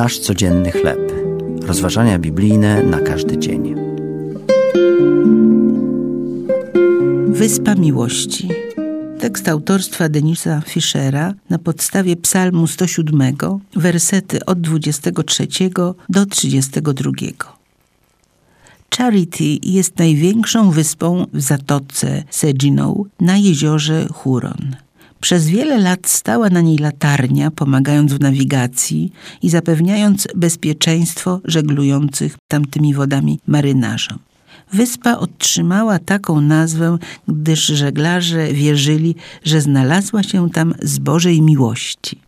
Nasz codzienny chleb. Rozważania biblijne na każdy dzień. Wyspa Miłości. Tekst autorstwa Denisa Fischera na podstawie Psalmu 107, wersety od 23 do 32. Charity jest największą wyspą w zatoce Seginą na jeziorze Huron. Przez wiele lat stała na niej latarnia, pomagając w nawigacji i zapewniając bezpieczeństwo żeglujących tamtymi wodami marynarzom. Wyspa otrzymała taką nazwę, gdyż żeglarze wierzyli, że znalazła się tam z Bożej miłości.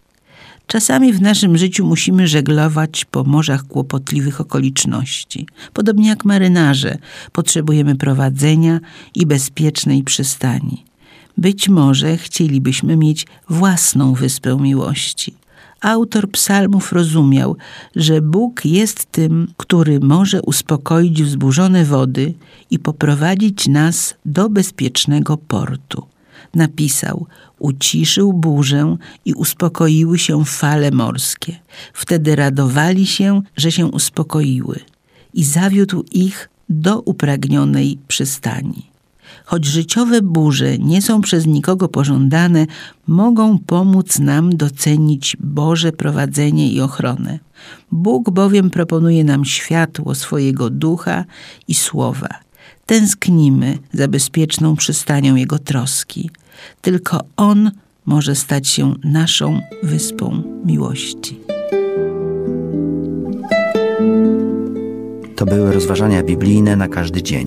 Czasami w naszym życiu musimy żeglować po morzach kłopotliwych okoliczności. Podobnie jak marynarze, potrzebujemy prowadzenia i bezpiecznej przystani. Być może chcielibyśmy mieć własną wyspę miłości. Autor psalmów rozumiał, że Bóg jest tym, który może uspokoić wzburzone wody i poprowadzić nas do bezpiecznego portu. Napisał: Uciszył burzę i uspokoiły się fale morskie. Wtedy radowali się, że się uspokoiły, i zawiódł ich do upragnionej przystani. Choć życiowe burze nie są przez nikogo pożądane, mogą pomóc nam docenić Boże prowadzenie i ochronę. Bóg bowiem proponuje nam światło swojego ducha i słowa. Tęsknimy za bezpieczną przystanią Jego troski. Tylko On może stać się naszą wyspą miłości. To były rozważania biblijne na każdy dzień